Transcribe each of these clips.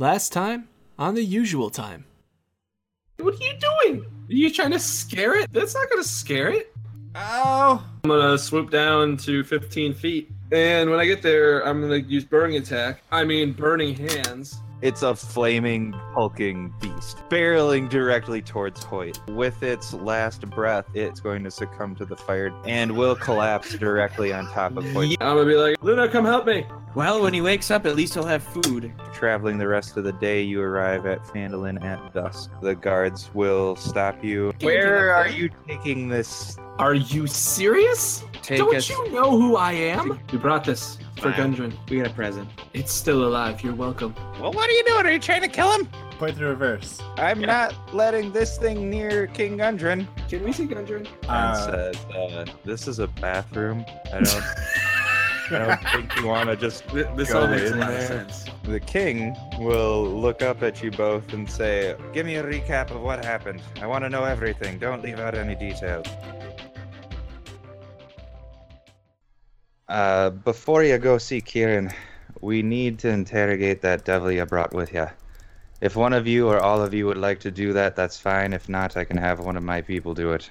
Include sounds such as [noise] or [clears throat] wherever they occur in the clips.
Last time on the usual time. What are you doing? Are you trying to scare it? That's not gonna scare it. Oh! I'm gonna swoop down to 15 feet, and when I get there, I'm gonna use burning attack. I mean, burning hands. It's a flaming, hulking beast, barreling directly towards Hoyt. With its last breath, it's going to succumb to the fire and will collapse directly on top of Hoyt. I'm gonna be like, Luna, come help me. Well, when he wakes up, at least he'll have food. Traveling the rest of the day, you arrive at Phandalin at dusk. The guards will stop you. Where are you taking this? Are you serious? Take Don't us. you know who I am? We brought this for Fine. Gundren. We got a present. It's still alive. You're welcome. Well, what are you doing? Are you trying to kill him? Point the reverse. I'm not letting this thing near King Gundren. Can we see Gundren? And Uh, says, uh, "This is a bathroom. I don't, I don't [laughs] think you want to just." Th- This Go all makes a in lot of there. sense. The king will look up at you both and say, "Give me a recap of what happened. I want to know everything. Don't leave out any details." Uh, before you go see Kieran, we need to interrogate that devil you brought with you. If one of you or all of you would like to do that, that's fine. If not, I can have one of my people do it.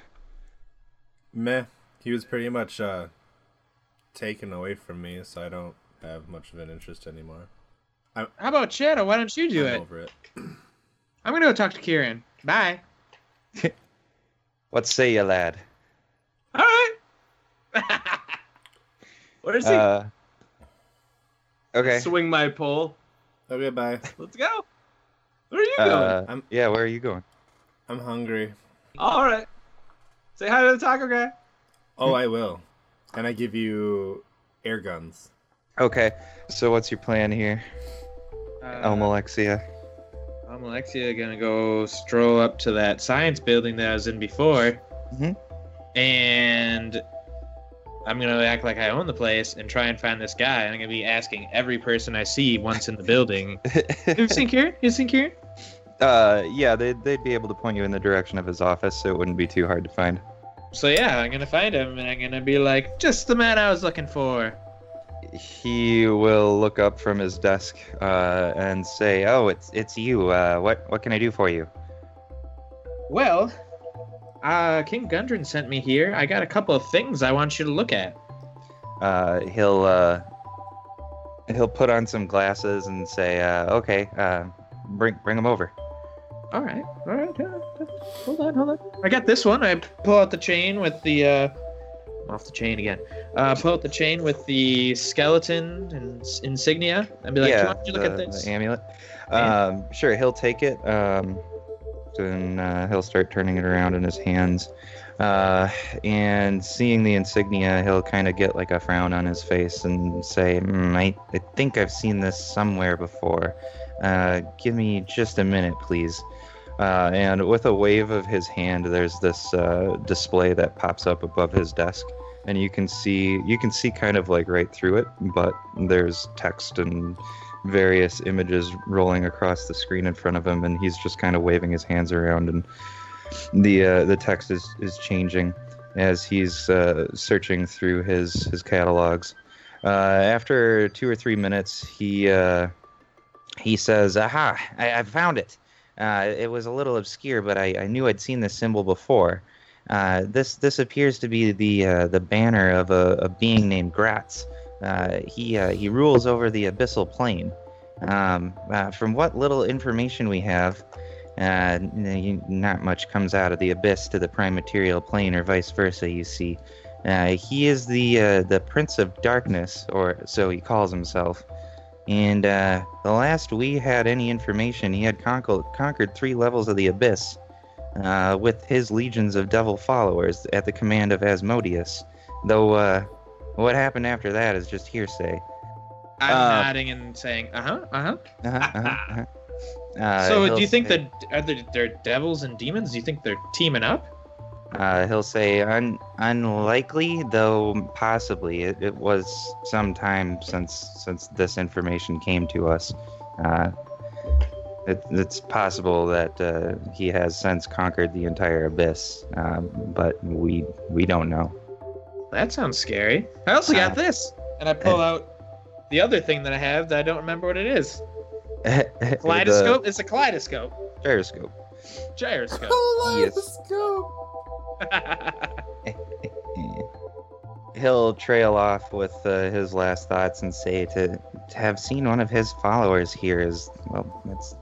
meh. He was pretty much uh, taken away from me, so I don't have much of an interest anymore. How about Shadow? Why don't you do I'm it? over it. [clears throat] I'm gonna go talk to Kieran. Bye. [laughs] What say you, lad? All right. [laughs] Where is he? Uh, okay. Swing my pole. Okay, bye. Let's go. Where are you going? Uh, I'm- yeah, where are you going? I'm hungry. All right. Say hi to the taco guy. Oh, I will. And I give you air guns. Okay, so what's your plan here, Uh, Elm Alexia? I'm Alexia gonna go stroll up to that science building that I was in before, Mhm. and I'm gonna act like I own the place and try and find this guy. And I'm gonna be asking every person I see once in the building. Have [laughs] you seen Kieran? You seen Kieran? uh, yeah, they'd, they'd be able to point you in the direction of his office, so it wouldn't be too hard to find. So yeah, I'm gonna find him and I'm gonna be like, just the man I was looking for. He will look up from his desk uh, and say, "Oh, it's it's you. Uh, what what can I do for you?" Well, uh, King Gundren sent me here. I got a couple of things I want you to look at. Uh, he'll uh, he'll put on some glasses and say, uh, "Okay, uh, bring bring them over." All right, all right. Hold on, hold on. I got this one. I pull out the chain with the uh, off the chain again. Uh, pull out the chain with the skeleton and insignia. I'd be like, yeah, why don't you look the, at this? the amulet. Um, sure, he'll take it. Um, then uh, he'll start turning it around in his hands. Uh, and seeing the insignia, he'll kind of get like a frown on his face and say, mm, I, I think I've seen this somewhere before. Uh, give me just a minute, please. Uh, and with a wave of his hand, there's this uh, display that pops up above his desk, and you can see you can see kind of like right through it, but there's text and various images rolling across the screen in front of him, and he's just kind of waving his hands around, and the uh, the text is is changing as he's uh, searching through his his catalogs. Uh, after two or three minutes, he uh, he says, "Aha! I, I found it. Uh, it was a little obscure, but I, I knew I'd seen this symbol before. Uh, this this appears to be the the banner of a, a being named Gratz. Uh, he uh, he rules over the abyssal plane. Um, uh, from what little information we have, uh, not much comes out of the abyss to the prime material plane, or vice versa. You see, uh, he is the uh, the Prince of Darkness, or so he calls himself. And the last we had any information, he had conquered conquered three levels of the abyss. With his legions of devil followers at the command of Asmodeus, though what happened after that is just hearsay. I'm uh, nodding and saying, uh huh, uh huh. Uh-huh, uh-huh, uh-huh. [laughs] Uh, so, do you think that are there, they're devils and demons? Do you think they're teaming up? Uh, he'll say un- unlikely, though possibly. It, it was some time since since this information came to us. Uh, it, it's possible that uh, he has since conquered the entire abyss, um, but we we don't know. That sounds scary. I also got Uh, this, and I pull out the other thing that I have that I don't remember what it is. [laughs] Kaleidoscope? It's a kaleidoscope. The gyroscope. Gyroscope. Yes. [laughs] He'll trail off with uh, his last thoughts and say to, to have seen one of his followers here is, well, it's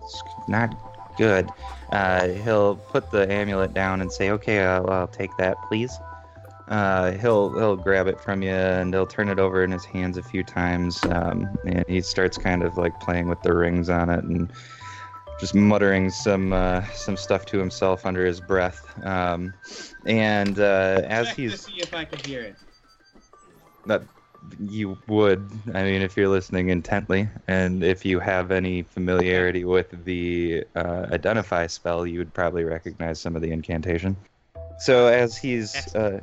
not good. Uh, he'll put the amulet down and say, okay, I'll, I'll take that, please. Uh, he'll he'll grab it from you and he'll turn it over in his hands a few times, um, and he starts kind of like playing with the rings on it and just muttering some uh, some stuff to himself under his breath. Um, and uh, as Check to he's see if I can hear it. that you would, I mean, if you're listening intently, and if you have any familiarity with the uh, identify spell, you would probably recognize some of the incantation. So as he's uh,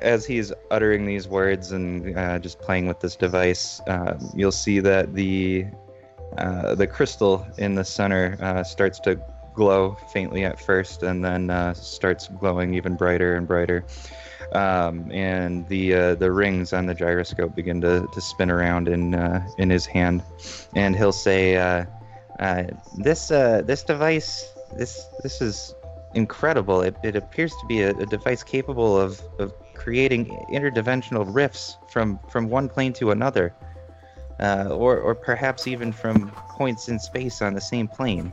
as he's uttering these words and uh, just playing with this device, uh, you'll see that the uh, the crystal in the center uh, starts to glow faintly at first, and then uh, starts glowing even brighter and brighter. Um, and the uh, the rings on the gyroscope begin to, to spin around in in his hand, and he'll say, "This this device this this is incredible. It, it appears to be a, a device capable of, of creating interdimensional rifts from from one plane to another." uh, or, or perhaps even from points in space on the same plane.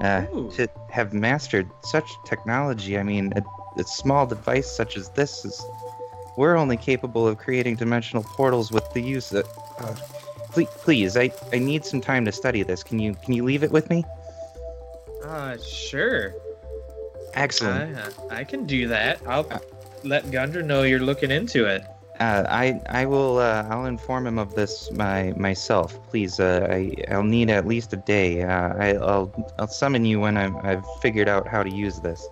Uh, to have mastered such technology, I mean, a, a small device such as this is. We're only capable of creating dimensional portals with the use of. Uh, please, please, I, I need some time to study this. Can you can you leave it with me? Uh, sure. Excellent. I, I can do that. I'll let Gundren know you're looking into it. Uh, I I will uh, I'll inform him of this my myself. Please, uh, I I'll need at least a day. Uh, I, I'll I'll summon you when I'm, I've figured out how to use this.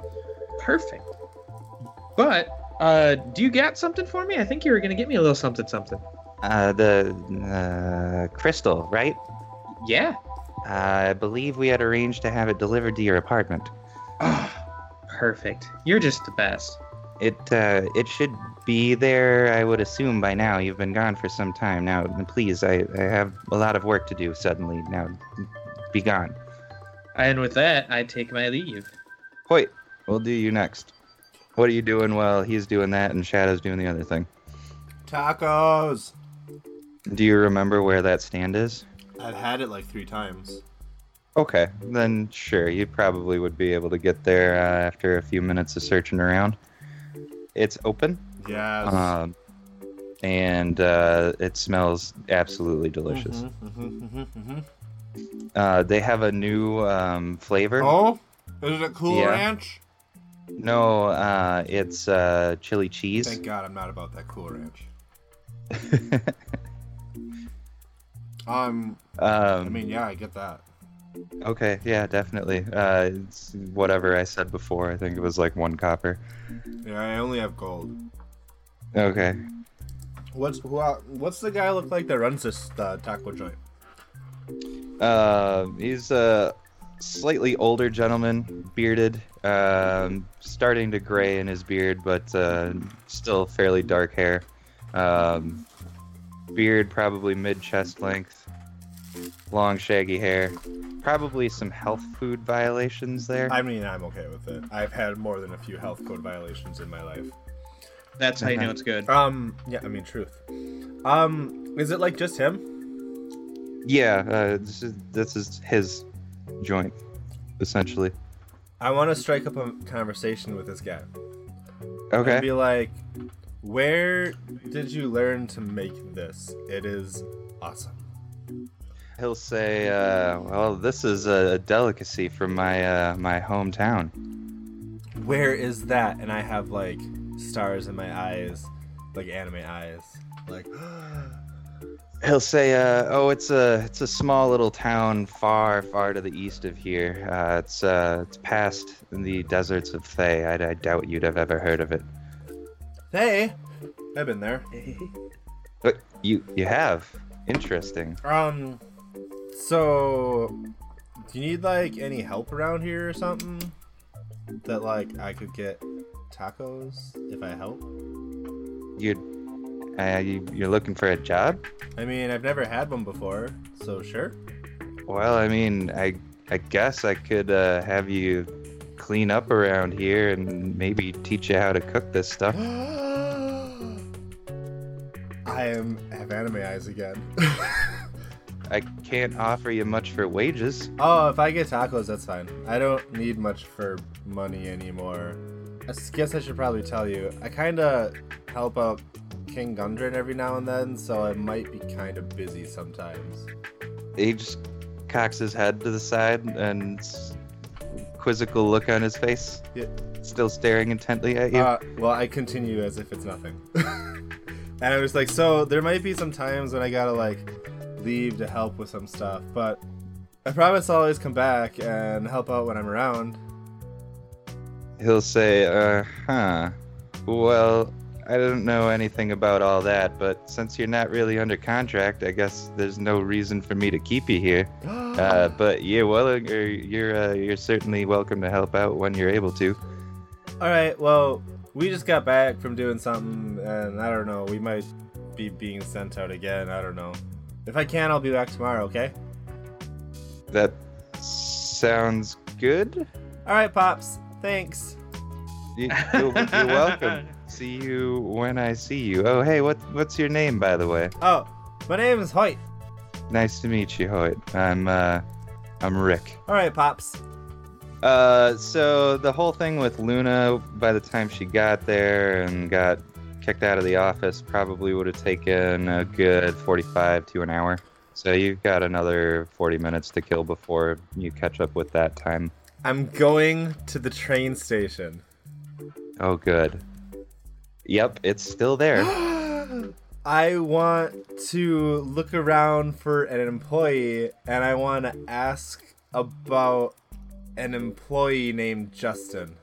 Perfect. But, uh, do you got something for me? I think you were gonna get me a little something something. Uh, the uh, crystal, right? Yeah. I believe we had arranged to have it delivered to your apartment. Perfect. You're just the best. It uh, it should be there. I would assume by now. You've been gone for some time now. Please, I, I have a lot of work to do. Suddenly, now, be gone. And with that, I take my leave. Wait, we'll do you next. What are you doing while he's doing that and Shadow's doing the other thing? Tacos. Do you remember where that stand is? I've had it like three times. Okay, then sure, you probably would be able to get there uh, after a few minutes of searching around. It's open, Yes. um, and uh, it smells absolutely delicious. Mhm, mhm, mhm, mhm. Uh, they have a new um, flavor. Oh, is it a Cool Yeah. Ranch? No, uh, it's uh, chili cheese. Thank God I'm not about that Cool Ranch. [laughs] Um, I um, mean, yeah, I get that. Okay, yeah, definitely. Uh, it's whatever I said before. I think it was like one copper. Yeah, I only have gold. Okay. What's who, uh, what's the guy look like that runs this uh, taco joint? Uh, he's a slightly older gentleman, bearded, um, starting to gray in his beard, but uh, still fairly dark hair. Um, beard probably mid chest length, long shaggy hair. Probably some health food violations there. I mean, I'm okay with it. I've had more than a few health code violations in my life. That's how you know it's good. Um, yeah, I mean, truth. Um, is it like just him? Yeah, uh, this is this is his joint, essentially. I want to strike up a conversation with this guy. And Okay. be like, where did you learn to make this? It is awesome. He'll say, uh, "Well, this is a delicacy from my uh, my hometown." Where is that? And I have like stars in my eyes, like anime eyes. Like, [gasps] He'll say, uh, "Oh, it's a it's a small little town far, far to the east of here. Uh, it's uh, it's past the deserts of Thay. I, I doubt you'd have ever heard of it. Thay, I've been there. But you you have. Interesting. Um, so do you need like any help around here or something? That like I could get tacos if I help. You, uh, you you're looking for a job? I mean, I've never had one before, so sure. Well, I mean, I I guess I could uh, have you clean up around here and maybe teach you how to cook this stuff. [gasps] I am have anime eyes again. [laughs] I can't offer you much for wages. oh, if I get tacos, that's fine. I don't need much for money anymore. I guess I should probably tell you. I kind of help out King Gundren every now and then, so I might be kind of busy sometimes. He just cocks his head to the side and quizzical look on his face. Yeah. Still staring intently at you. Uh, well, I continue as if it's nothing. [laughs] and I was like, so there might be some times when I gotta like leave to help with some stuff, but I promise I'll always come back and help out when I'm around. He'll say, uh huh. Well, I don't know anything about all that, but since you're not really under contract, I guess there's no reason for me to keep you here. [gasps] Uh, but yeah, well, you're you're uh, you're certainly welcome to help out when you're able to. All right, well, we just got back from doing something, and I don't know, we might be being sent out again. I don't know. If I can, I'll be back tomorrow. Okay. That sounds good. All right, pops. Thanks. You, you're, you're welcome. [laughs] See you when I see you. Oh, hey, what what's your name, by the way? Oh, my name is Hoyt. Nice to meet you, Hoyt. I'm uh, I'm Rick. All right, pops. Uh, so the whole thing with Luna, by the time she got there and got kicked out of the office, probably would have taken a good 45 to an hour. So you've got another 40 minutes to kill before you catch up with that time. I'm going to the train station. Oh, good. Yep, it's still there. [gasps] I want to look around for an employee and I want to ask about an employee named Justin.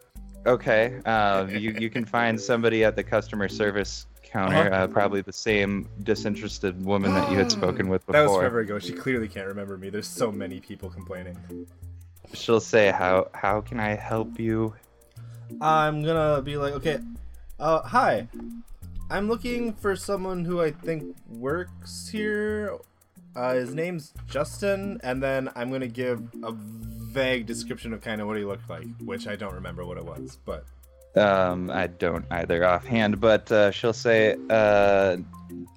Okay, uh, you, you can find somebody at the customer service counter, Uh-huh. uh, probably the same disinterested woman that you had [gasps] spoken with before. That was forever ago. She clearly can't remember me. There's so many people complaining. She'll say, "How how can I help you?" I'm gonna be like, okay, uh, hi. I'm looking for someone who I think works here. Uh, his name's Justin, and then I'm gonna give a vague description of kind of what he looked like, which I don't remember what it was, but Um, I don't either offhand, but uh, she'll say, uh,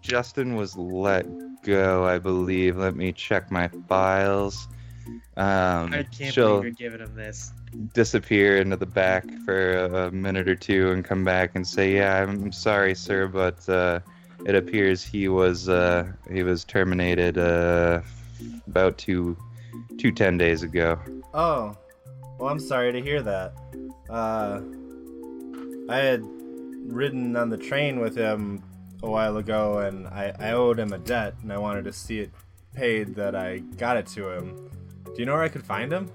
Justin was let go, I believe. Let me check my files. Um, I can't she'll believe you're giving him this. disappear into the back for a minute or two and come back and say, "Yeah, I'm sorry, sir, but uh, it appears he was uh, he was terminated uh, about two two ten days ago." Oh, well, I'm sorry to hear that. Uh, I had ridden on the train with him a while ago, and I, I owed him a debt, and I wanted to see it paid that I got it to him. Do you know where I could find him?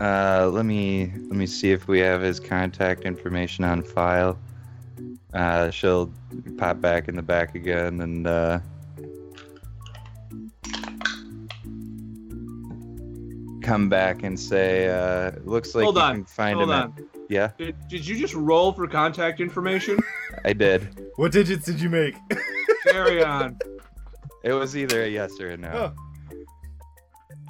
Uh, let me let me see if we have his contact information on file. Uh, she'll pop back in the back again and uh, come back and say, uh, "Looks like Hold you on, can find Hold him." on. At... Yeah, Did, did you just roll for contact information? [laughs] I did. What digits did you make? [laughs] Carry on. It was either a yes or a no.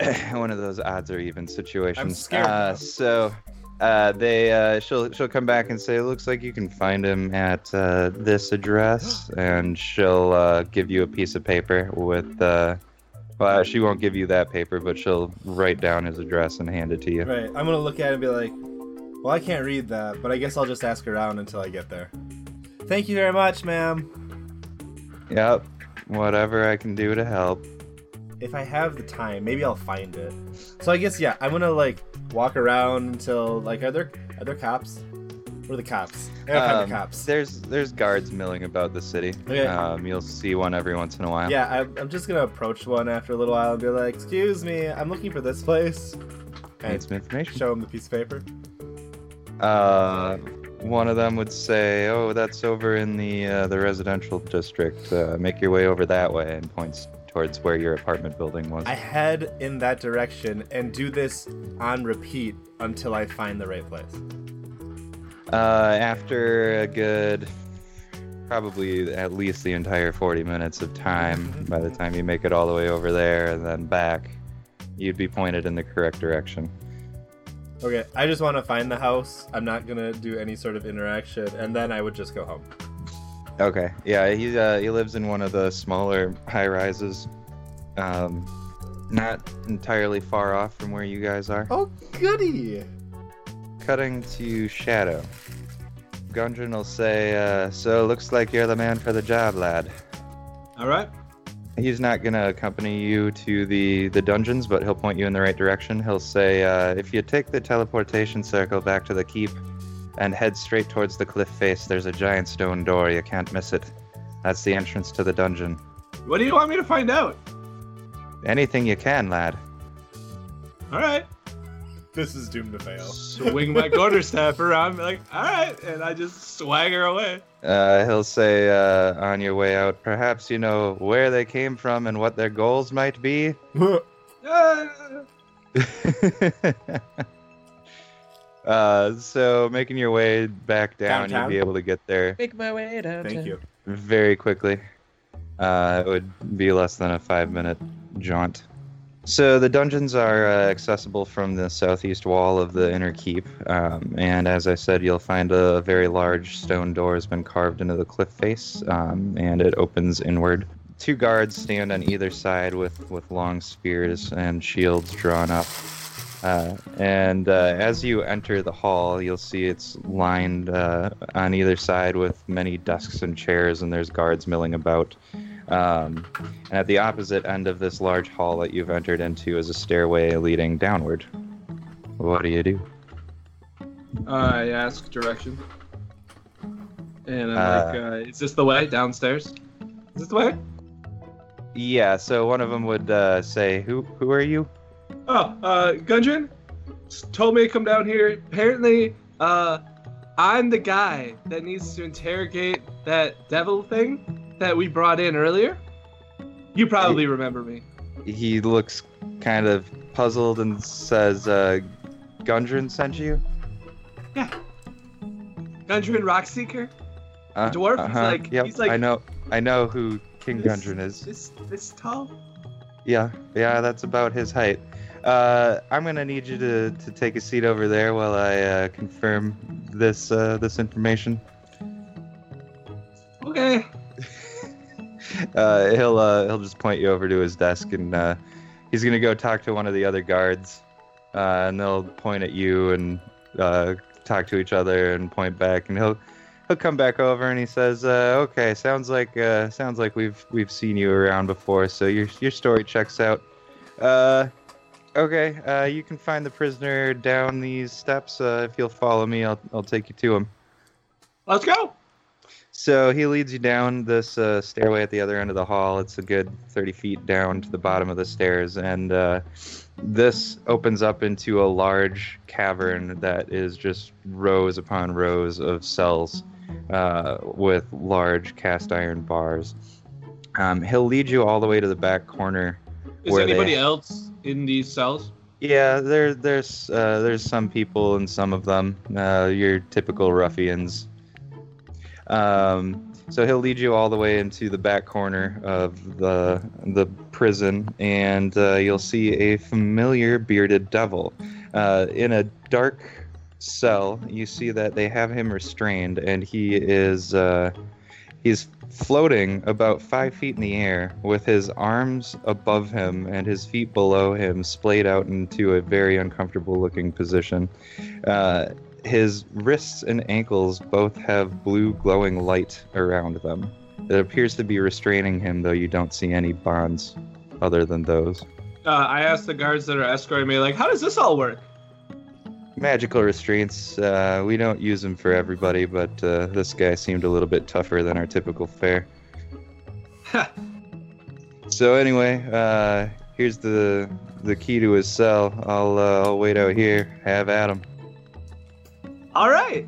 [clears throat] one of those odds or even situations. I'm scared Uh, so uh, they uh, she'll she'll come back and say, "It looks like you can find him at uh, this address," [gasps] and she'll uh, give you a piece of paper with. Uh, well, she won't give you that paper, but she'll write down his address and hand it to you. right. I'm gonna look at it and be like, well, I can't read that, but I guess I'll just ask around until I get there. Thank you very much, ma'am. Yep. Whatever I can do to help. if I have the time, maybe I'll find it. So I guess yeah, I'm gonna like walk around until like are there are there cops? Are the cops? I gotta find Um, the cops. There's there's guards milling about the city. Okay. Um, you'll see one every once in a while. Yeah, I'm, I'm just gonna approach one after a little while and be like, "Excuse me, I'm looking for this place." Need And some information. show him the piece of paper. Uh, one of them would say, "Oh, that's over in the uh, the residential district. Uh, make your way over that way," and points towards where your apartment building was. I head in that direction and do this on repeat until I find the right place. Uh, after a good, probably at least the entire 40 minutes of time, by the time you make it all the way over there and then back, you'd be pointed in the correct direction. Okay, I just want to find the house. I'm not gonna do any sort of interaction, and then I would just go home. Okay. Yeah, he uh, he lives in one of the smaller high rises, um, not entirely far off from where you guys are. Oh, goody! Cutting to Shadow. Gundren will say, uh, "So looks like you're the man for the job, lad." All right. He's not gonna accompany you to the the dungeons, but he'll point you in the right direction. He'll say, uh, "If you take the teleportation circle back to the keep, and head straight towards the cliff face, there's a giant stone door. You can't miss it. That's the entrance to the dungeon. What do you want me to find out? Anything you can, lad." All right. This is doomed to fail. Swing my quarterstaff around, like, all right, and I just swagger away. Uh, he'll say uh, on your way out, perhaps you know where they came from and what their goals might be. [laughs] [laughs] Uh, so making your way back down, Downtown? you'd be able to get there Make my way down. Thank you. very quickly. Uh, it would be less than a five minute jaunt. So the dungeons are uh, accessible from the southeast wall of the inner keep, um, and as I said, you'll find a very large stone door has been carved into the cliff face, um, and it opens inward. Two guards stand on either side with, with long spears and shields drawn up. Uh, and uh, as you enter the hall, you'll see it's lined uh, on either side with many desks and chairs, and there's guards milling about. Um, and at the opposite end of this large hall that you've entered into is a stairway leading downward. What do you do? I ask direction. And I'm Uh, like, uh, is this the way downstairs? Is this the way? Yeah, so one of them would uh, say, "Who who are you?" Oh, uh, Gundren told me to come down here. Apparently, uh, I'm the guy that needs to interrogate that devil thing that we brought in earlier. You probably remember me. He looks kind of puzzled and says, uh, "Gundren sent you." Yeah. Gundren Rockseeker? Uh, dwarf? Uh-huh, like- yep, he's like- I know, I know who King This- Gundren is. This, this tall? Yeah, yeah, that's about his height. Uh, I'm gonna need you to, to take a seat over there while I uh, confirm this uh, this information. Okay. [laughs] Uh, he'll uh, he'll just point you over to his desk and uh, he's gonna go talk to one of the other guards, uh, and they'll point at you and uh, talk to each other and point back, and he'll he'll come back over and he says, uh, "Okay, sounds like sounds like we've we've seen you around before, so your your story checks out. Okay, you can find the prisoner down these steps. If you'll follow me, I'll I'll take you to him." Let's go. So he leads you down this uh, stairway at the other end of the hall. It's a good 30 feet down to the bottom of the stairs, and uh, this opens up into a large cavern that is just rows upon rows of cells uh, with large cast iron bars. Um, he'll lead you all the way to the back corner. Is Where they- anybody else in these cells? Yeah, there, there's uh, there's some people in some of them. Uh, your typical ruffians. Um, so he'll lead you all the way into the back corner of the the prison, and uh, you'll see a familiar bearded devil uh, in a dark cell. You see that they have him restrained, and he is uh, he's floating about five feet in the air with his arms above him and his feet below him splayed out into a very uncomfortable looking position. Uh, his wrists and ankles both have blue glowing light around them. It appears to be restraining him, though you don't see any bonds other than those. Uh, I asked the guards that are escorting me, like, how does this all work? Magical restraints, uh, we don't use them for everybody, but uh, this guy seemed a little bit tougher than our typical fare. Ha. So anyway, uh, here's the the key to his cell. I'll uh, I'll wait out here. Have at him. All right.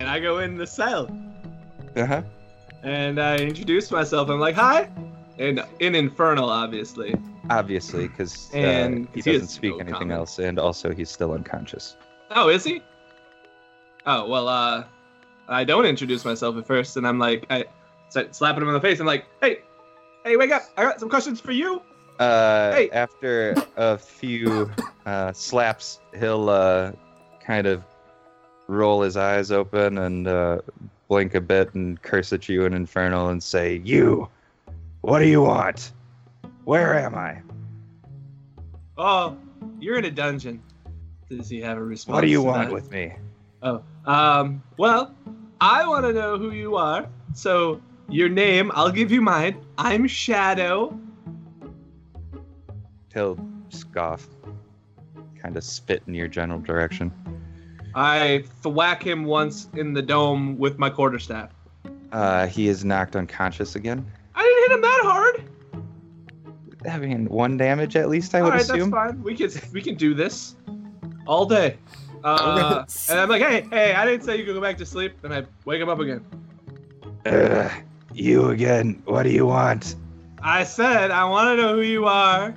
And I go in the cell Uh huh. and I introduce myself. I'm like, hi. And in Infernal, obviously. Obviously, because uh, he he doesn't speak no anything comment. else, and also he's still unconscious. Oh, is he? Oh, well, uh, I don't introduce myself at first, and I'm like, I start slapping him in the face. I'm like, hey, hey, wake up. I got some questions for you. Uh, Hey. After a few uh, slaps, he'll uh, kind of roll his eyes open and uh, blink a bit and curse at you in Infernal and say, You! What do you want? Where am I? Oh, you're in a dungeon. Does he have a response? What do you want that? with me? Oh, um, well, I want to know who you are. So, your name, I'll give you mine. I'm Shadow. He'll scoff, kind of spit in your general direction. I thwack him once in the dome with my quarterstaff. Uh, he is knocked unconscious again. I didn't hit him that hard. I mean, one damage at least, I All would right, assume. that's fine. We can we can do this all day. Uh, and I'm like, hey, hey, I didn't say you could go back to sleep. And I wake him up again. Ugh, you again. What do you want? I said I want to know who you are,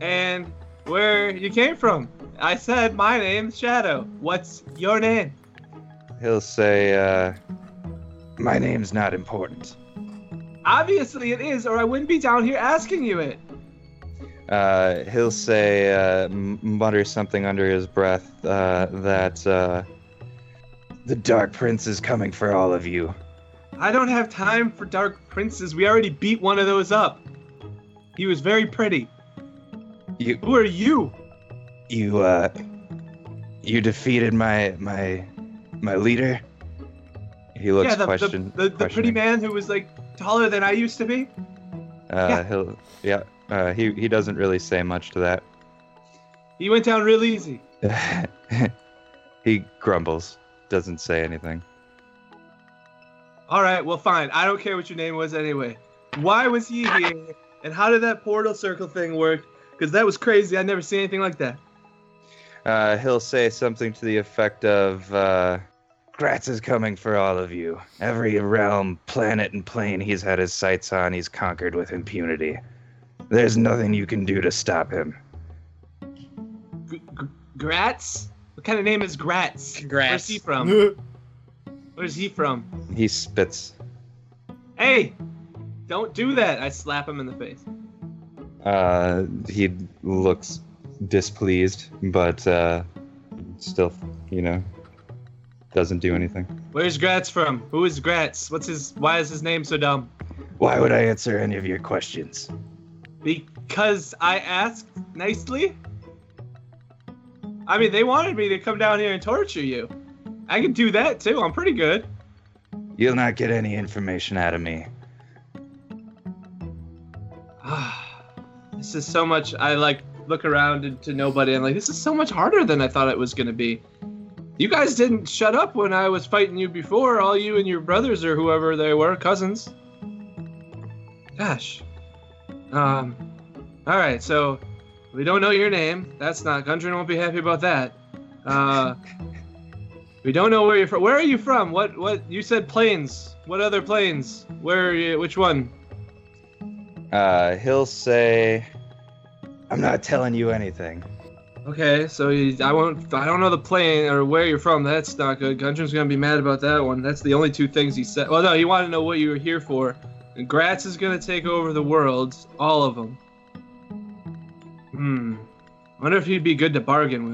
and where you came from. I said my name's Shadow. What's your name? He'll say, uh, My name's not important. Obviously it is, or I wouldn't be down here asking you it. Uh, he'll say, uh, mutter something under his breath, uh, that, uh, the Dark Prince is coming for all of you. I don't have time for dark princes. We already beat one of those up. He was very pretty. You, Who are you? You, uh, you defeated my, my, my leader? He looks yeah, the, question, the, the, the pretty man who was like taller than I used to be. Uh, yeah. he'll, yeah, uh, he, he doesn't really say much to that. He went down real easy. [laughs] he grumbles, doesn't say anything. All right, well, fine. I don't care what your name was anyway. Why was he here? And how did that portal circle thing work? Because that was crazy. I'd never seen anything like that. Uh, he'll say something to the effect of, uh, Gratz is coming for all of you. Every realm, planet, and plane he's had his sights on, he's conquered with impunity. There's nothing you can do to stop him. G- G- Gratz? What kind of name is Gratz? Congrats. Where's he from? [laughs] Where's he from? He spits. Hey, don't do that. I slap him in the face. Uh, he looks displeased, but, uh, still, you know, doesn't do anything. Where's Gratz from? Who is Gratz? What's his? Why is his name so dumb? Why would I answer any of your questions? Because I asked nicely. I mean, they wanted me to come down here and torture you. I can do that too. I'm pretty good. You'll not get any information out of me. [sighs] this is so much. I like look around and to nobody. I'm like, this is so much harder than I thought it was gonna be. You guys didn't shut up when I was fighting you before. All you and your brothers or whoever they were, cousins. Gosh. Um. All right. So we don't know your name. That's not. Gundren won't be happy about that. Uh. [laughs] We don't know where you're from. Where are you from? What? What? You said plains. What other plains? Where are you? Which one? Uh, he'll say, I'm not telling you anything. Okay, so you, I won't. I don't know the plane or where you're from. That's not good. Gundren's gonna be mad about that one. That's the only two things he said. Well, no, he wanted to know what you were here for. And Gratz is gonna take over the world, all of them. Hmm. Wonder if he'd be good to bargain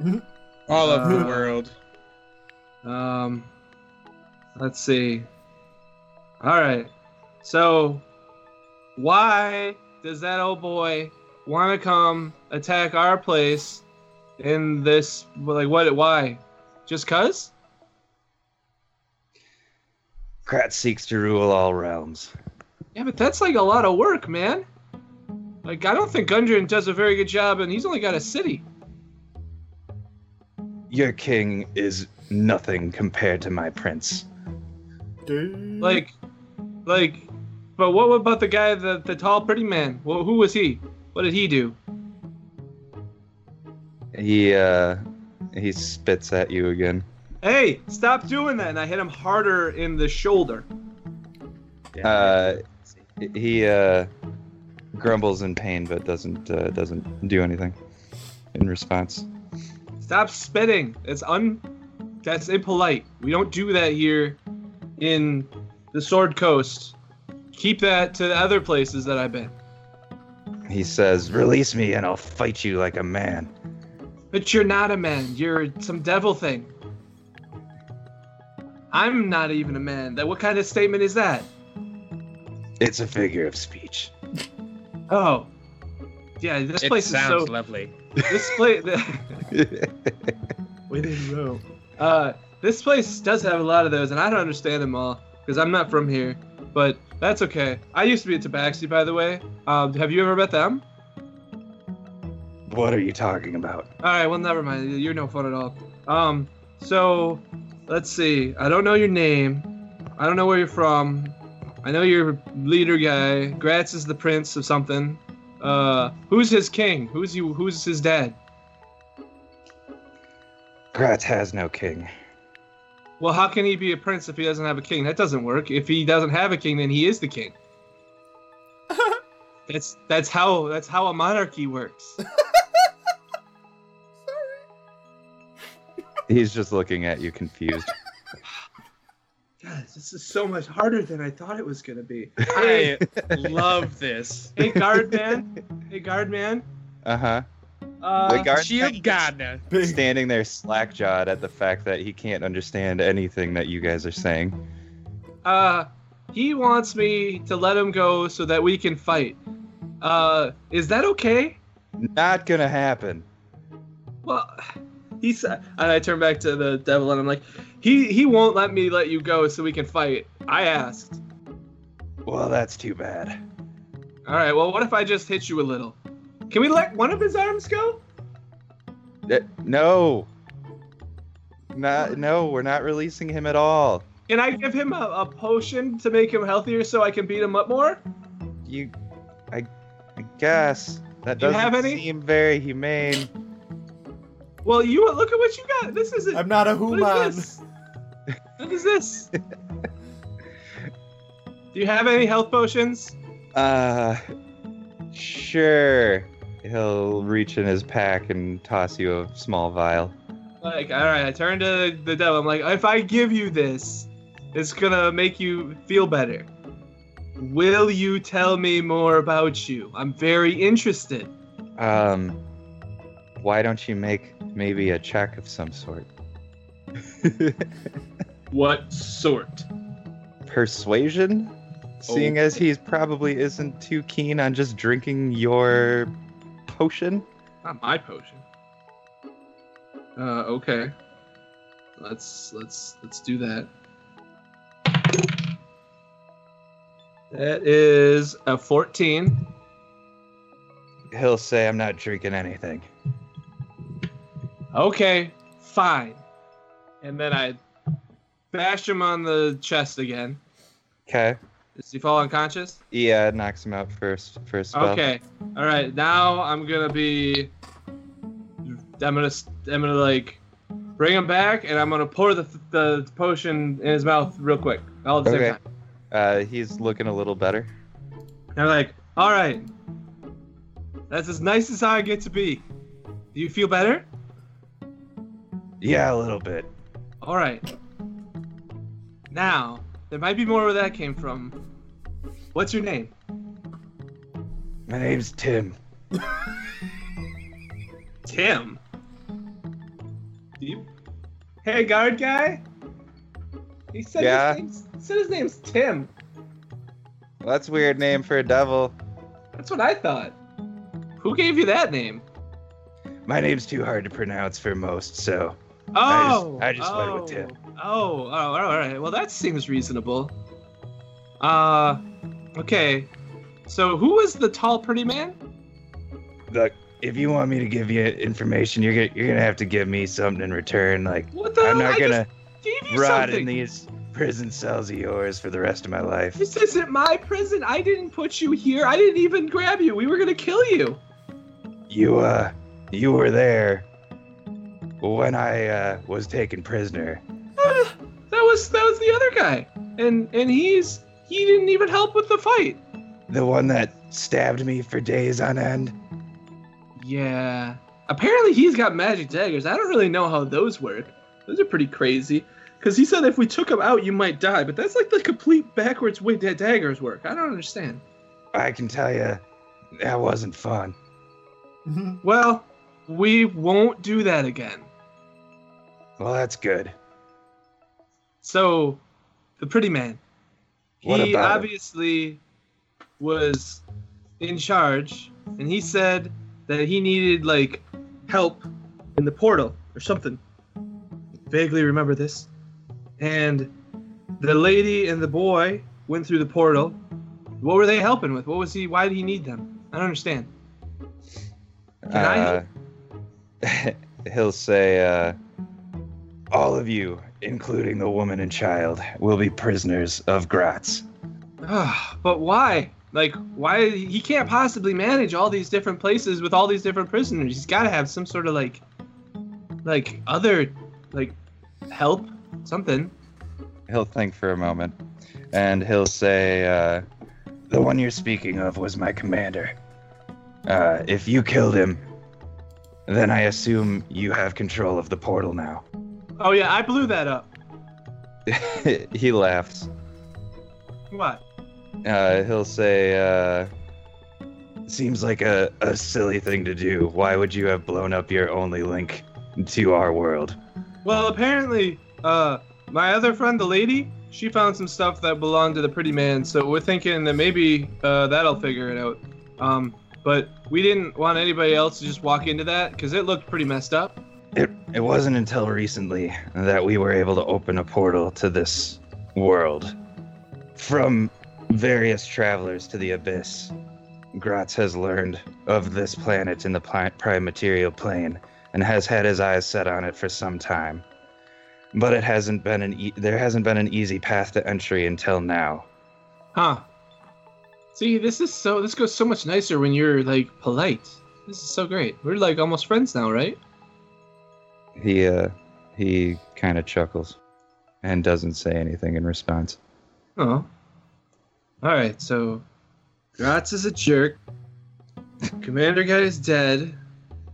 with. [laughs] All of the Uh, world. Um. Let's see. All right. So, why does that old boy want to come attack our place in this? Like, what? Why? Just cause? Gratz seeks to rule all realms. Yeah, but that's like a lot of work, man. Like, I don't think Gundren does a very good job, and he's only got a city. Your king is nothing compared to my prince. Like, like, but what about the guy, the the tall, pretty man? Well, who was he? What did he do? He, uh, he spits at you again. Hey, stop doing that! And I hit him harder in the shoulder. Uh, he, uh, grumbles in pain, but doesn't, uh, doesn't do anything in response. Stop spitting. It's un. That's impolite. We don't do that here in the Sword Coast. Keep that to the other places that I've been. He says, "Release me, and I'll fight you like a man." But you're not a man. You're some devil thing. I'm not even a man. That what kind of statement is that? It's a figure of speech. [laughs] Oh. Yeah, this It place is so lovely. this place [laughs] [laughs] within Rome. Uh this place does have a lot of those and I don't understand them all because I'm not from here. But that's okay. I used to be a Tabaxi by the way. Um have you ever met them? what are you talking about? All right, well, never mind. You're no fun at all. Um, so let's see. I don't know your name. I don't know where you're from. I know you're leader guy. Gratz is the prince of something. Uh, who's his king? Who's you? Who's his dad? Gratz has no king. Well, how can he be a prince if he doesn't have a king? That doesn't work. If he doesn't have a king, then he is the king. [laughs] that's that's how that's how a monarchy works. [laughs] He's just looking at you confused. [laughs] Guys, this is so much harder than I thought it was gonna be. I love this. Hey, guard man. Hey, guard man. Uh huh. Uh, The guard Shield [laughs] Gardener. Standing there slack jawed at the fact that he can't understand anything that you guys are saying. uh, he wants me to let him go so that we can fight. Uh, is that okay? Not gonna happen. Well, he said, and I turn back to the devil and I'm like, he he won't let me let you go so we can fight. I asked. Well, that's too bad. All right. Well, what if I just hit you a little? Can we let one of his arms go? Uh, no. Not, no, we're not releasing him at all. Can I give him a, a potion to make him healthier so I can beat him up more? You, I, I guess that Do doesn't have any? seem very humane. Well, you look at what you got. This isn't. I'm not a What human. is this? What is this? Do you have any health potions? Uh, sure. He'll reach in his pack and toss you a small vial. Like, all right, I turn to the devil. I'm like, if I give you this, it's gonna make you feel better. Will you tell me more about you? I'm very interested. Um, why don't you make maybe a check of some sort? [laughs] What sort? Persuasion? Seeing as he probably isn't too keen on just drinking your potion? Not my potion. Uh, okay. Let's let's let's do that. That is a 14. He'll say, I'm not drinking anything. Okay, fine. And then I bash him on the chest again. Okay. Does he fall unconscious? Yeah, it knocks him out first. First. Okay. All right. Now I'm gonna be. I'm gonna. I'm gonna like bring him back, and I'm gonna pour the the potion in his mouth real quick, all at the Okay. same time. Uh, he's looking a little better. I'm like, all right. That's as nice as I get to be. Do you feel better? Yeah, a little bit. All right. Now there might be more where that came from. What's your name? My name's Tim. Tim. You... Hey, guard guy. He said Yeah? his name's, he said his name's Tim. Well, that's a weird name for a devil. That's what I thought. Who gave you that name? My name's too hard to pronounce for most, so Oh, I just went with oh, Tim. Oh, oh, all right. Well, that seems reasonable. Uh, okay. So, who was the tall, pretty man? look. If you want me to give you information, you're gonna you're gonna have to give me something in return. Like What the I'm not I gonna just gave you rot something. in these prison cells of yours for the rest of my life. This isn't my prison. I didn't put you here. I didn't even grab you. We were gonna kill you. You uh, you were there when I uh, was taken prisoner. [laughs] That was that was the other guy, and and he's he didn't even help with the fight. The one that stabbed me for days on end. Yeah. Apparently he's got magic daggers. I don't really know how those work. Those are pretty crazy. Because he said if we took him out, you might die. But that's like the complete backwards way that daggers work. I don't understand. I can tell you, That wasn't fun. Mm-hmm. Well, we won't do that again. Well, that's good. So, the pretty man. What he obviously was in charge, and he said that he needed like help in the portal or something. Vaguely remember this. And the lady and the boy went through the portal. What were they helping with? What was he? Why did he need them? I don't understand. Can I? Uh, [laughs] he'll say, uh, all of you, including the woman and child, will be prisoners of Gratz. Ah, but why? Like, why? He can't possibly manage all these different places with all these different prisoners. He's got to have some sort of like, like other, like, help, something. He'll think for a moment, and he'll say, uh, the one you're speaking of was my commander. Uh, if you killed him, then I assume you have control of the portal now. Oh yeah, I blew that up. [laughs] he laughs. What? Uh, he'll say, uh, seems like a, a silly thing to do. Why would you have blown up your only link to our world? Well, apparently, uh, my other friend, the lady, she found some stuff that belonged to the pretty man. So we're thinking that maybe uh, that'll figure it out. Um, but we didn't want anybody else to just walk into that because it looked pretty messed up. It, it wasn't until recently that we were able to open a portal to this world. From various travelers to the Abyss, Gratz has learned of this planet in the pli- prime material plane and has had his eyes set on it for some time. But it hasn't been an e- there hasn't been an easy path to entry until now. Huh. See, this is so. This goes so much nicer when you're like polite. This is so great. We're like almost friends now, right? He uh he kind of chuckles and doesn't say anything in response. Oh. All right. So, Gratz is a jerk. [laughs] Commander guy is dead.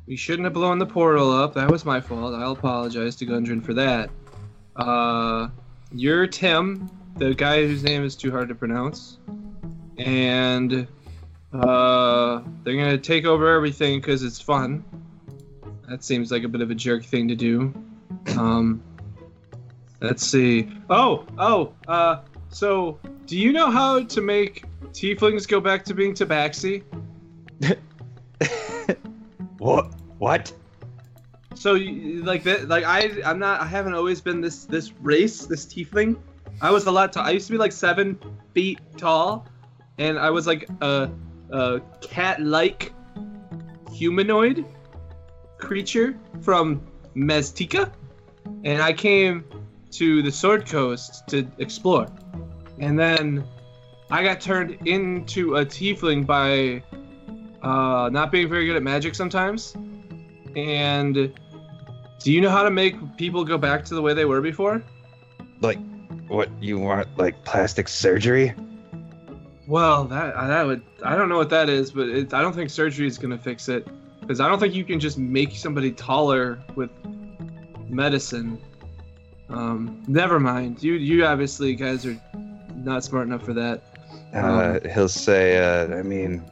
We shouldn't have blown the portal up. That was my fault. I'll apologize to Gundren for that. Uh, you're Tim, the guy whose name is too hard to pronounce, and uh, they're gonna take over everything because it's fun. That seems like a bit of a jerk thing to do. Um, let's see. Oh, oh, uh, so do you know how to make tieflings go back to being tabaxi? [laughs] What? What? So like that, like I, I'm not, I haven't always been this this race, this tiefling. I was a lot tall. I used to be like seven feet tall, and I was like a, a cat-like humanoid creature from Maztica, and I came to the Sword Coast to explore, and then I got turned into a tiefling by uh, not being very good at magic sometimes. And do you know how to make people go back to the way they were before? Like, what you want? Like plastic surgery? Well, that that would I don't know what that is, but it, I don't think surgery is gonna fix it because I don't think you can just make somebody taller with medicine. Um, never mind. You you obviously guys are not smart enough for that. Uh, he'll say, uh, I mean,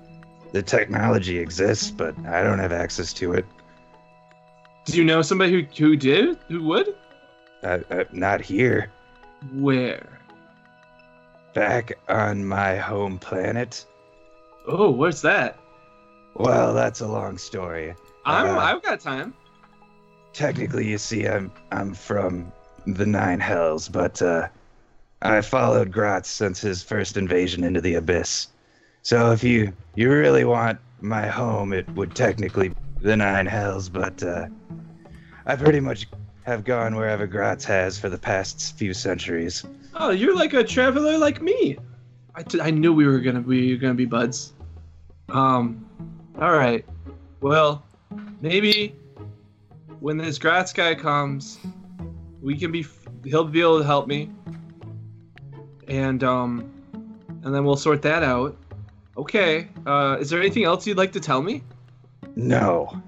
the technology exists, but I don't have access to it. Do you know somebody who who did who would? I, I, not here. Where? Back on my home planet. Oh, where's that? Well, that's a long story. I'm Uh, I've got time. Technically, you see, I'm I'm from the Nine Hells, but uh, I followed Gratz since his first invasion into the Abyss. So if you you really want my home, it would technically be the Nine Hells, but uh, I pretty much have gone wherever Gratz has for the past few centuries. Oh, you're like a traveler like me. I, t- I knew we were gonna be gonna be buds. Um, all right. Well, maybe when this Gratz guy comes, we can be. He'll be able to help me, and um, and then we'll sort that out. Okay. Uh, is there anything else you'd like to tell me? No,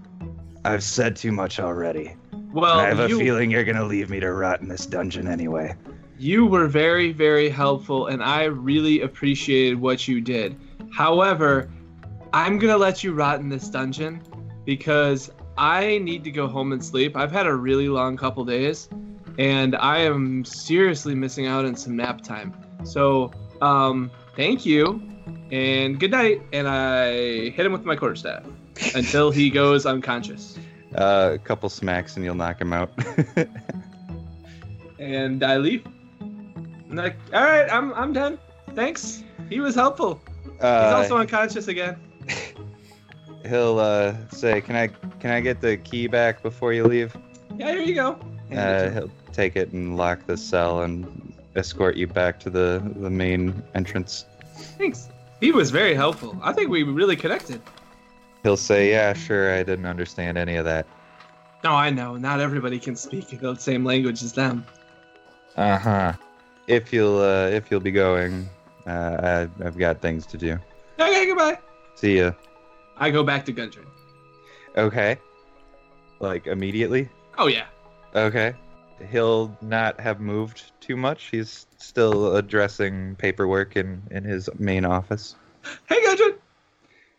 I've said too much already. Well, I have a feeling you're gonna leave me to rot in this dungeon anyway. You were very, very helpful, and I really appreciated what you did. However, I'm gonna let you rot in this dungeon because I need to go home and sleep. I've had a really long couple days, and I am seriously missing out on some nap time. So, um, thank you, and good night. And I hit him with my quarterstaff [laughs] until he goes unconscious, Uh, a couple smacks and you'll knock him out. [laughs] and I leave. I'm like, all right, I'm I'm done. Thanks. He was helpful. He's uh, also unconscious again. [laughs] he'll uh, say, "Can I can I get the key back before you leave?" Yeah, here you go. Uh, he'll take it and lock the cell and escort you back to the the main entrance. Thanks. He was very helpful. I think we really connected. He'll say, "Yeah, sure. I didn't understand any of that." No, I know. Not everybody can speak the same language as them. Uh huh. If you'll uh, if you'll be going, uh, I, I've got things to do. Okay, goodbye. See ya. I go back to Gundren. Okay. Like immediately. Oh yeah. Okay. He'll not have moved too much. He's still addressing paperwork in, in his main office. [laughs] Hey Gundren.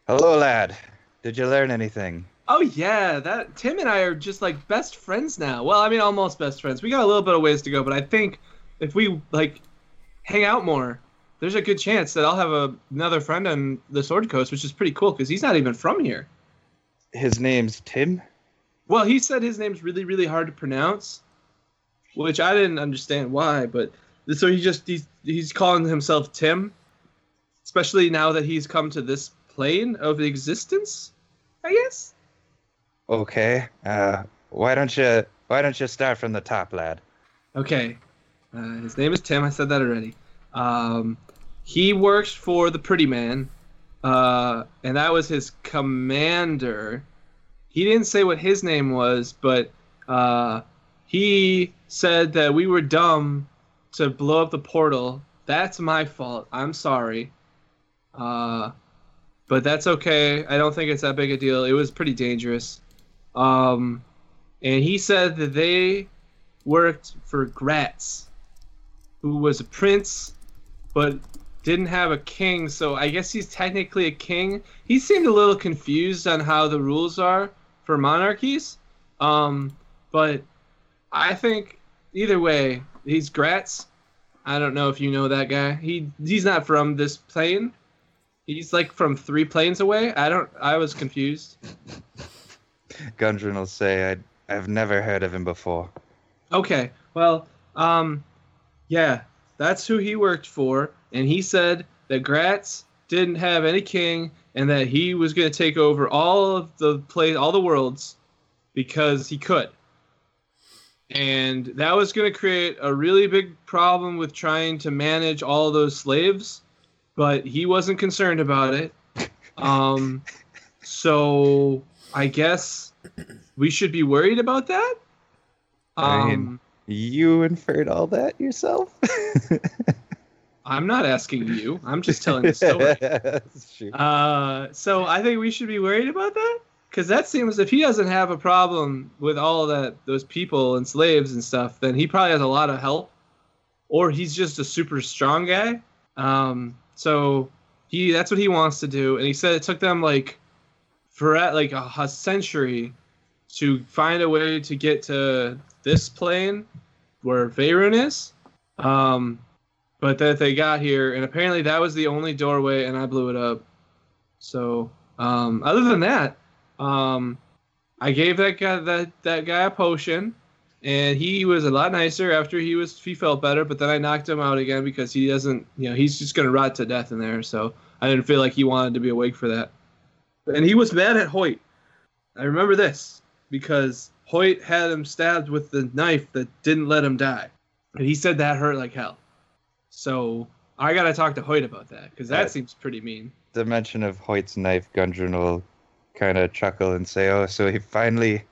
Hello, lad. Did you learn anything? Oh yeah, that Tim and I are just like best friends now. Well, I mean almost best friends. We got a little bit of ways to go, but I think if we like hang out more, there's a good chance that I'll have a, another friend on the Sword Coast, which is pretty cool because he's not even from here. His name's Tim? Well, he said his name's really, really hard to pronounce, which I didn't understand why. But so he just he's he's calling himself Tim, especially now that he's come to this plane of existence. I guess. Okay. Uh, why don't you why don't you start from the top, lad? Okay, uh, his name is Tim. I said that already. Um, he works for the Pretty Man, uh, and that was his commander. He didn't say what his name was, but uh, he said that we were dumb to blow up the portal. That's my fault. I'm sorry. Uh, but that's okay. I don't think it's that big a deal. It was pretty dangerous. Um, and he said that they worked for Gratz, who was a prince, but didn't have a king. So I guess he's technically a king. He seemed a little confused on how the rules are for monarchies. Um, but I think either way, he's Gratz. I don't know if you know that guy. He he's not from this plane. He's like from three planes away. I don't. I was confused. [laughs] Gundren will say, I, I've never heard of him before. Okay. Well, um, yeah, that's who he worked for, and he said that Gratz didn't have any king, and that he was going to take over all of the play, all the worlds, because he could. And that was going to create a really big problem with trying to manage all those slaves, but he wasn't concerned about it. Um, so I guess we should be worried about that. I mean- Um, You inferred all that yourself? [laughs] I'm not asking you. I'm just telling the story. [laughs] Uh, so I think we should be worried about that because that seems if he doesn't have a problem with all that those people and slaves and stuff, then he probably has a lot of help, or he's just a super strong guy. Um, so he that's what he wants to do, and he said it took them like for at like a, a century to find a way to get to this plane where Faerun is. Um, but that they got here, and apparently that was the only doorway, and I blew it up. So, um, other than that, um, I gave that guy that that guy a potion, and he was a lot nicer after he was he felt better. But then I knocked him out again because he doesn't, you know, he's just gonna rot to death in there. So I didn't feel like he wanted to be awake for that. And he was mad at Hoyt. I remember this because Hoyt had him stabbed with the knife that didn't let him die, and he said that hurt like hell. So I gotta talk to Hoyt about that because that Right. seems pretty mean. the mention of Hoyt's knife, Gundren will kind of chuckle and say, "Oh, so he finally,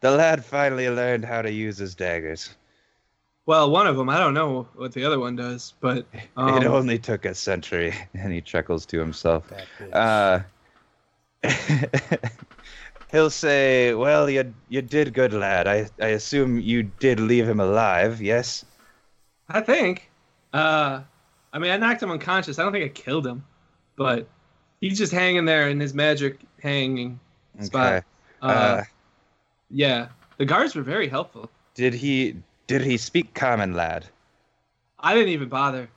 the lad finally learned how to use his daggers. Well, one of them, I don't know what the other one does, but [laughs] um, it only took a century." [laughs] And he chuckles to himself. Uh, [laughs] he'll say, "Well, you you did good, lad. I I assume you did leave him alive, yes." I think, uh, I mean, I knocked him unconscious. I don't think I killed him, but he's just hanging there in his magic hanging spot. Okay. Uh, Uh, yeah, the guards were very helpful. did he did he speak common, lad? I didn't even bother,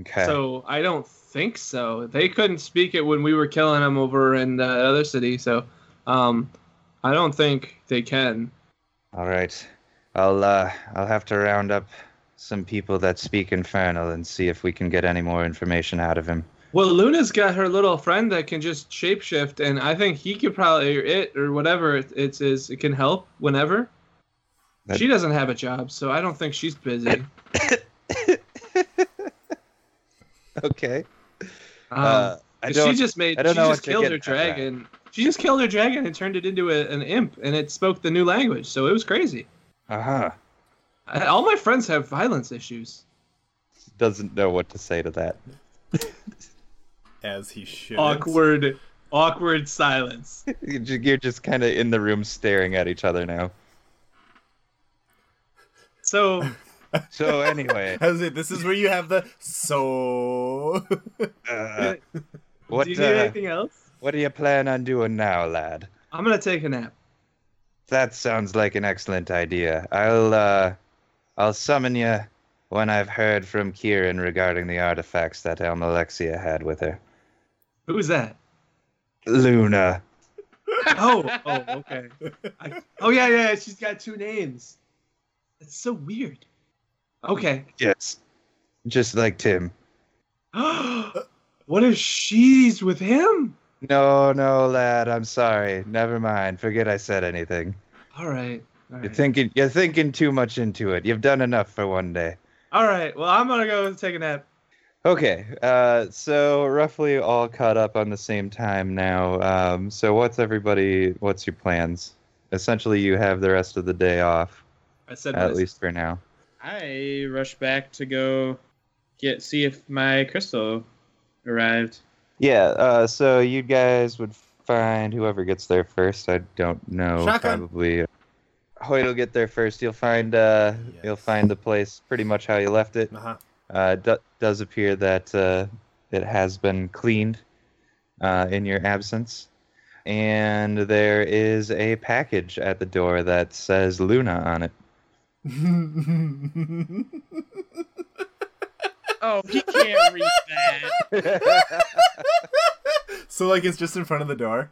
Okay. so I don't think so. They couldn't speak it when we were killing them over in the other city, so um, I don't think they can. All right. I'll uh I'll have to round up some people that speak infernal and see if we can get any more information out of him. Well, Luna's got her little friend that can just shapeshift, and I think he could probably, or it, or whatever it, it is, it can help whenever. That- She doesn't have a job, so I don't think she's busy. [coughs] Okay. Um, uh, I she just made. I don't she just killed her dragon. She just killed her dragon and turned it into a, an imp, and it spoke the new language. So it was crazy. Uh-huh. I, all my friends have violence issues. Doesn't know what to say to that. [laughs] As he should. Awkward, awkward silence. [laughs] You're just kind of in the room staring at each other now. So [laughs] So anyway, As it, this is where you have the so. uh, what do you need uh, anything else? what do you plan on doing now, lad? I'm gonna take a nap. That sounds like an excellent idea. I'll uh I'll summon you when I've heard from Kieran regarding the artifacts that Almalexia had with her. Who's that? Luna. [laughs] Oh, oh, okay. I, oh yeah, yeah. She's got two names. That's so weird. Okay. Yes. Just like Tim. [gasps] what if she's with him? No, no, lad, I'm sorry. Never mind. Forget I said anything. All right. All You're thinking you're thinking too much into it. You've done enough for one day. All right. Well, I'm gonna go take a nap. Okay, uh, so roughly all caught up on the same time now. Um, so what's everybody? What's your plans? Essentially, you have the rest of the day off, I said at my- least for now. I rush back to go get see if my crystal arrived. Yeah. Uh, so you guys would find whoever gets there first. I don't know. Shotgun. Probably. Hoyt will get there first. You'll find. Uh, You'll find the place pretty much how you left it. Uh-huh. Uh, do- does appear that uh, it has been cleaned uh, in your absence. And there is a package at the door that says Luna on it. [laughs] Oh, he can't read that. [laughs] so like it's just in front of the door.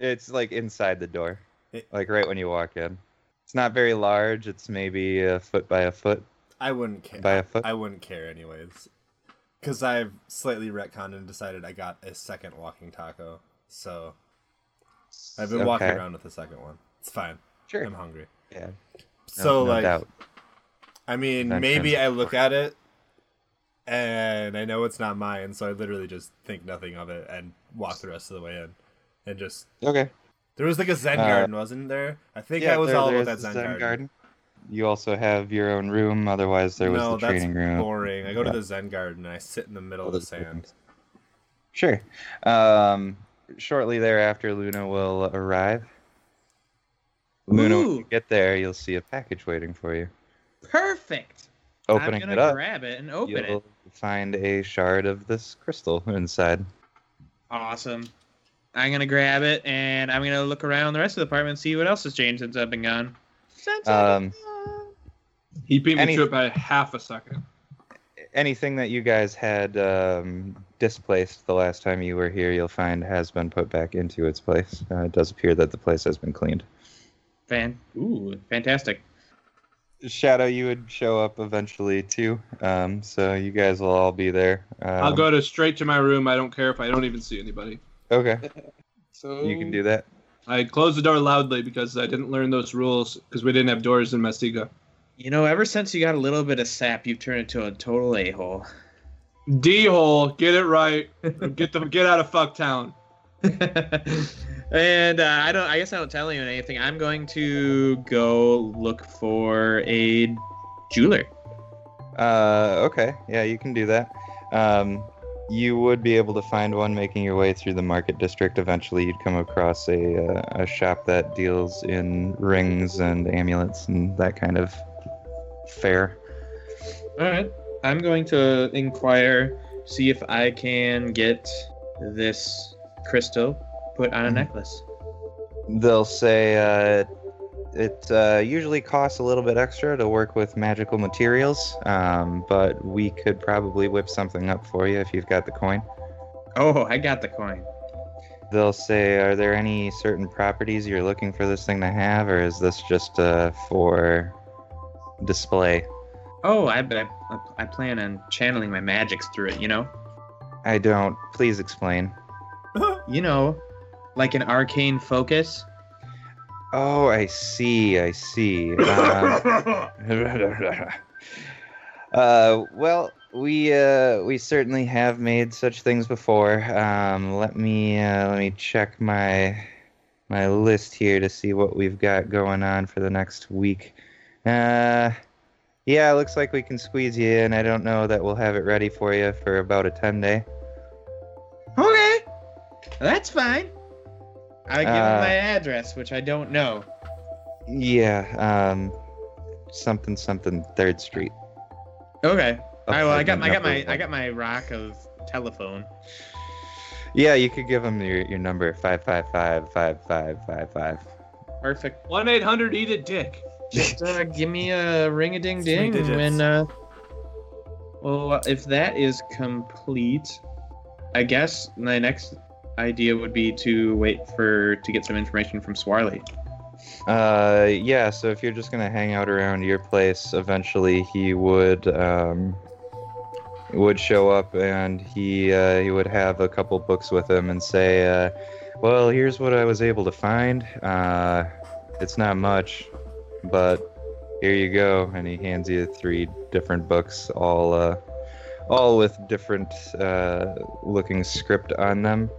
it's like inside the door, It- like right when you walk in. It's not very large. It's maybe a foot by a foot I wouldn't care. by a foot. I wouldn't care anyways. Cause I've slightly retconned and decided I got a second walking taco. So I've been walking around with the second one. It's fine. Sure. I'm hungry. Yeah. no- So no like doubt. I mean, maybe I look at it and I know it's not mine, so I literally just think nothing of it and walk the rest of the way in. And just Okay. There was like a Zen Uh, garden, wasn't there? I think Yeah, I was there- all there's about that the Zen, garden. You also have your own room. Otherwise, there was no, the that's training room. boring. I go to the Zen garden and I sit in the middle of the sand. Sure. Um, shortly thereafter, Luna will arrive. Luna, when you get there, you'll see a package waiting for you. Perfect. Opening I'm gonna it up, grab it and open you'll it. find a shard of this crystal inside. Awesome. I'm gonna grab it and I'm gonna look around the rest of the apartment and see what else has changed since I've been gone. Um. He beat me Any- to it by half a second. Anything that you guys had um, displaced the last time you were here, you'll find has been put back into its place. Uh, it does appear that the place has been cleaned. Fan. Ooh, fantastic. Shadow, you would show up eventually too, um, so you guys will all be there. Um, I'll go to straight to my room. I don't care if I don't even see anybody. Okay, [laughs] So you can do that. I closed the door loudly because I didn't learn those rules because we didn't have doors in Maztica. You know, ever since you got a little bit of sap, you've turned into a total a hole. D hole, get it right. get the get out of fucktown. [laughs] and uh, I don't. I guess I don't tell you anything. I'm going to go look for a jeweler. Uh, okay, yeah, you can do that. Um, you would be able to find one making your way through the market district. Eventually, you'd come across a uh, a shop that deals in rings and amulets and that kind of fare. All right. I'm going to inquire, see if I can get this crystal put on a Mhm. necklace? They'll say uh, it uh, usually costs a little bit extra to work with magical materials, um, but we could probably whip something up for you if you've got the coin. Oh, I got the coin. They'll say, Are there any certain properties you're looking for this thing to have, or is this just uh, for display? Oh, I I, I plan on channeling my magics through it. You know, I don't. Please explain. [laughs] you know, like an arcane focus. Oh, I see. I see. Um, [laughs] uh, well, we uh, we certainly have made such things before. Um, let me uh, let me check my my list here to see what we've got going on for the next week. Uh, yeah, it looks like we can squeeze you in. I don't know that we'll have it ready for you for about a ten day. Okay, that's fine. I give him Uh, my address, which I don't know. Yeah, um, something something Third Street. Okay. All right. Well, I got Apartment I got my number I got my rock of telephone. Yeah, you could give them your, your number five five five five five five five. Perfect. 1 800 Eat a [laughs] Dick. Just uh, give me a ring a ding ding when. Uh, well, if that is complete, I guess my next idea would be to wait for to get some information from Swarley. Uh, yeah. So if you're just gonna hang out around your place, eventually he would um would show up and he uh, he would have a couple books with him and say, uh, "Well, here's what I was able to find. Uh, it's not much, but here you go." And he hands you three different books, all uh, all with different uh, looking script on them.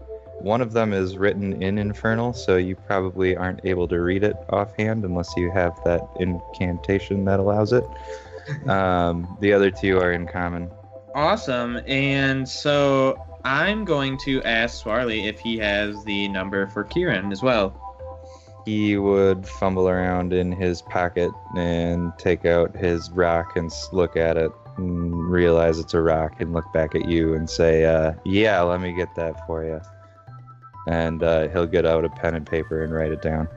One of them is written in Infernal, so you probably aren't able to read it offhand unless you have that incantation that allows it. [laughs] Um, the other two are in common. Awesome. And so I'm going to ask Swarley if he has the number for Kieran as well. He would fumble around in his pocket and take out his rock and s- look at it and realize it's a rock and look back at you and say, uh, "Yeah, let me get that for you." And uh, he'll get out a pen and paper and write it down.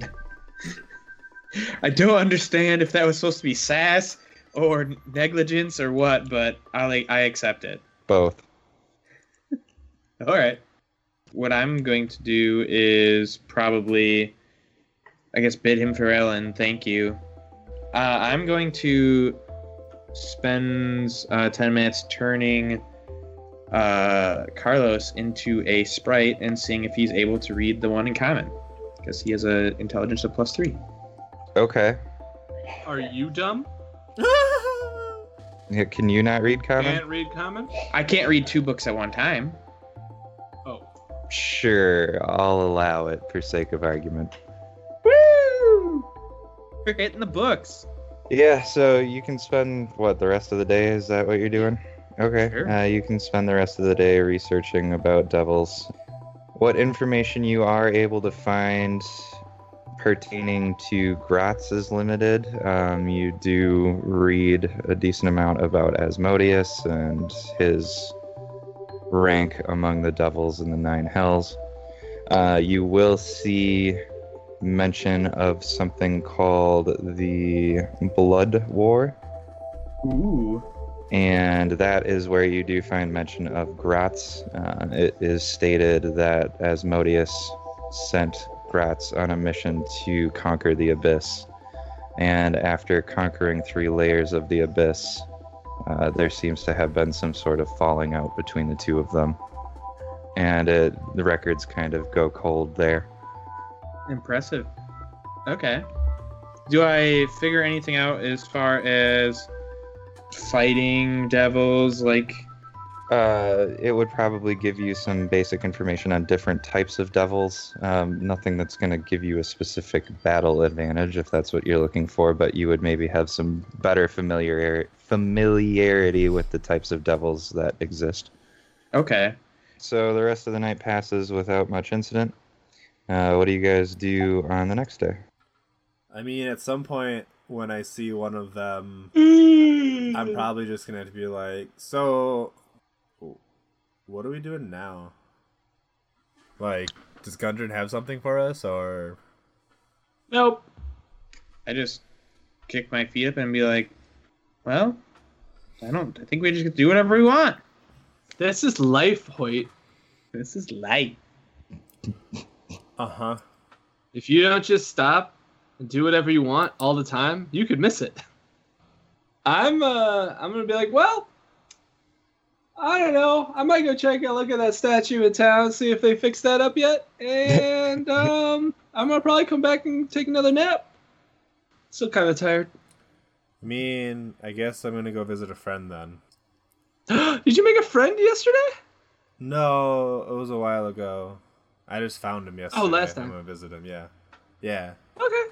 [laughs] I don't understand if that was supposed to be sass or negligence or what, but I I accept it. Both. [laughs] All right. What I'm going to do is probably, I guess, bid him farewell and thank you. Uh, I'm going to spend uh, 10 minutes turning uh, Carlos into a sprite and seeing if he's able to read the one in common. Because he has a intelligence of plus three. Okay. Are you dumb? Yeah, can you not read common? Can't read common? I can't read two books at one time. Oh. Sure, I'll allow it for sake of argument. Woo! We're hitting the books. Yeah, so you can spend what the rest of the day? Is that what you're doing? Okay. Sure. Uh, you can spend the rest of the day researching about devils. What information you are able to find pertaining to Gratz is limited. Um, you do read a decent amount about Asmodeus and his rank among the devils in the Nine Hells. Uh, you will see mention of something called the Blood War, Ooh. And that is where you do find mention of Gratz. Uh, it is stated that Asmodeus sent Gratz on a mission to conquer the Abyss, and after conquering three layers of the Abyss, uh, there seems to have been some sort of falling out between the two of them, and it, the records kind of go cold there. Impressive. Okay. Do I figure anything out as far as fighting devils? Like, Uh, it would probably give you some basic information on different types of devils. Um, nothing that's going to give you a specific battle advantage if that's what you're looking for, but you would maybe have some better familiar familiarity with the types of devils that exist. okay. So the rest of the night passes without much incident. Uh, what do you guys do on the next day? I mean, at some point when I see one of them, I'm probably just gonna have to be like, so, what are we doing now? Like, does Gundren have something for us, or Nope. I just kick my feet up and be like, well, I don't. I think we just get to do whatever we want. This is life, Hoyt. This is life. uh huh? If you don't just stop and do whatever you want all the time, you could miss it. I'm uh I'm gonna be like, well, I don't know. I might go check a look at that statue in town, see if they fixed that up yet. And [laughs] um I'm gonna probably come back and take another nap. Still kinda tired. I mean, I guess I'm gonna go visit a friend then. [gasps] Did you make a friend yesterday? No, it was a while ago. I just found him yesterday. Oh, last time. I'm gonna visit him. Yeah, yeah. Okay.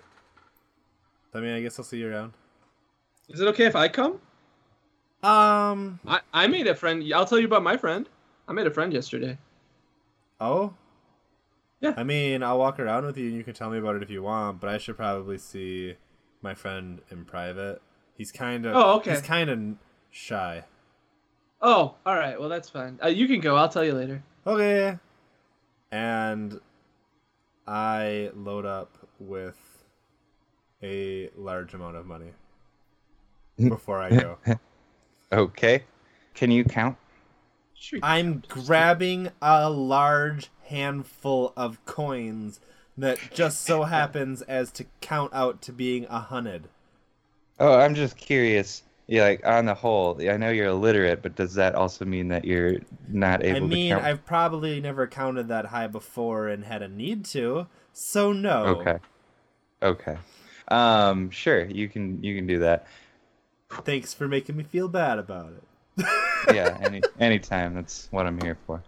I mean, I guess I'll see you around. Is it okay if I come? Um. I, I made a friend. I'll tell you about my friend. I made a friend yesterday. Oh. Yeah. I mean, I'll walk around with you, and you can tell me about it if you want. But I should probably see my friend in private. He's kind of. Oh, okay. He's kind of shy. Oh, all right. Well, that's fine. Uh, you can go. I'll tell you later. Okay. And I load up with a large amount of money [laughs] before I go. Okay. Can you count? I'm grabbing a large handful of coins that just so happens as to count out to being a hundred. Oh, I'm just curious. Yeah, like on the whole, I know you're illiterate, but does that also mean that you're not able I mean, to count? I've probably never counted that high before and had a need to, so no. Okay. Okay. Um, sure, you can you can do that. Thanks for making me feel bad about it. [laughs] Yeah, any anytime. That's what I'm here for.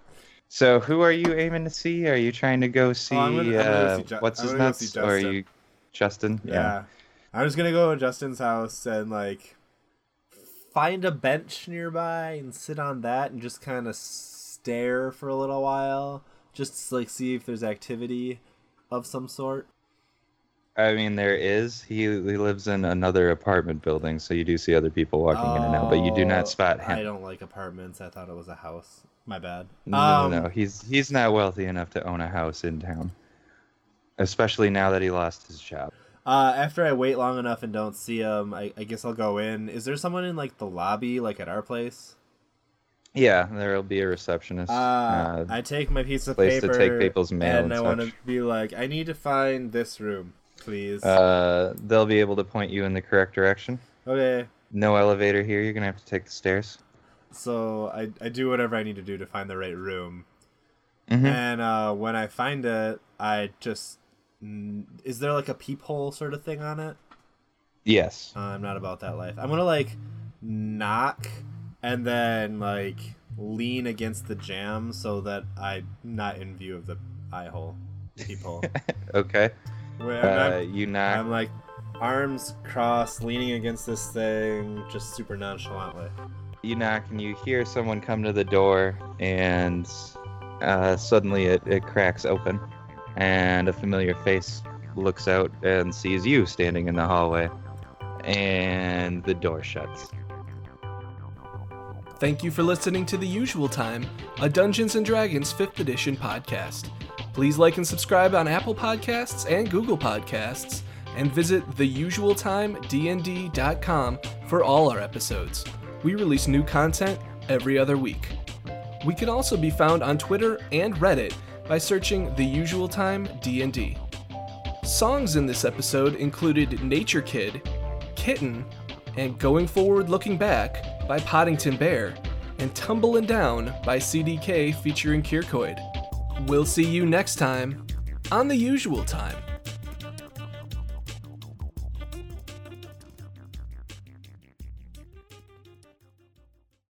So, who are you aiming to see? Are you trying to go see, Oh, I'm gonna- I'm gonna uh, see Ju- what's his nuts, or are Justin. you Justin? Yeah. I'm just gonna go to Justin's house and like find a bench nearby and sit on that and just kind of stare for a little while, just to, like see if there's activity of some sort. I mean, there is. He, he lives in another apartment building, so you do see other people walking in and out, but you do Oh, not spot him. I don't like apartments. I thought it was a house. My bad. No, Um, no, no. He's he's not wealthy enough to own a house in town, especially now that he lost his job. Uh, after I wait long enough and don't see him, I, I guess I'll go in. Is there someone in like the lobby, like at our place? Yeah, there will be a receptionist. Uh, uh, I take my piece of place to take people's mail and and I want to be like, I need to find this room, please. uh, they'll be able to point you in the correct direction. okay. No elevator here. You're gonna have to take the stairs. So I, I do whatever I need to do to find the right room. Mhm. And uh, when I find it, I just. Is there like a peephole sort of thing on it? Yes. Uh, I'm not about that life. I'm gonna like knock and then like lean against the jamb so that I'm not in view of the eye hole, peephole. [laughs] Okay. Where Uh, I'm, you knock. I'm like arms crossed, leaning against this thing, just super nonchalantly. you knock and you hear someone come to the door and uh, suddenly it, it cracks open and a familiar face looks out and sees you standing in the hallway and the door shuts Thank you for listening to The Usual Time, a Dungeons and Dragons 5th edition podcast. Please like and subscribe on Apple Podcasts and Google Podcasts, and visit theusualtimednd.com for all our episodes. We release new content every other week. We can also be found on Twitter and Reddit by searching The Usual Time D&D. Songs in this episode included Nature Kid, Kitten, and Going Forward Looking Back by Poddington Bear, and Tumblin' Down by CDK featuring Kierkoid. We'll see you next time on The Usual Time.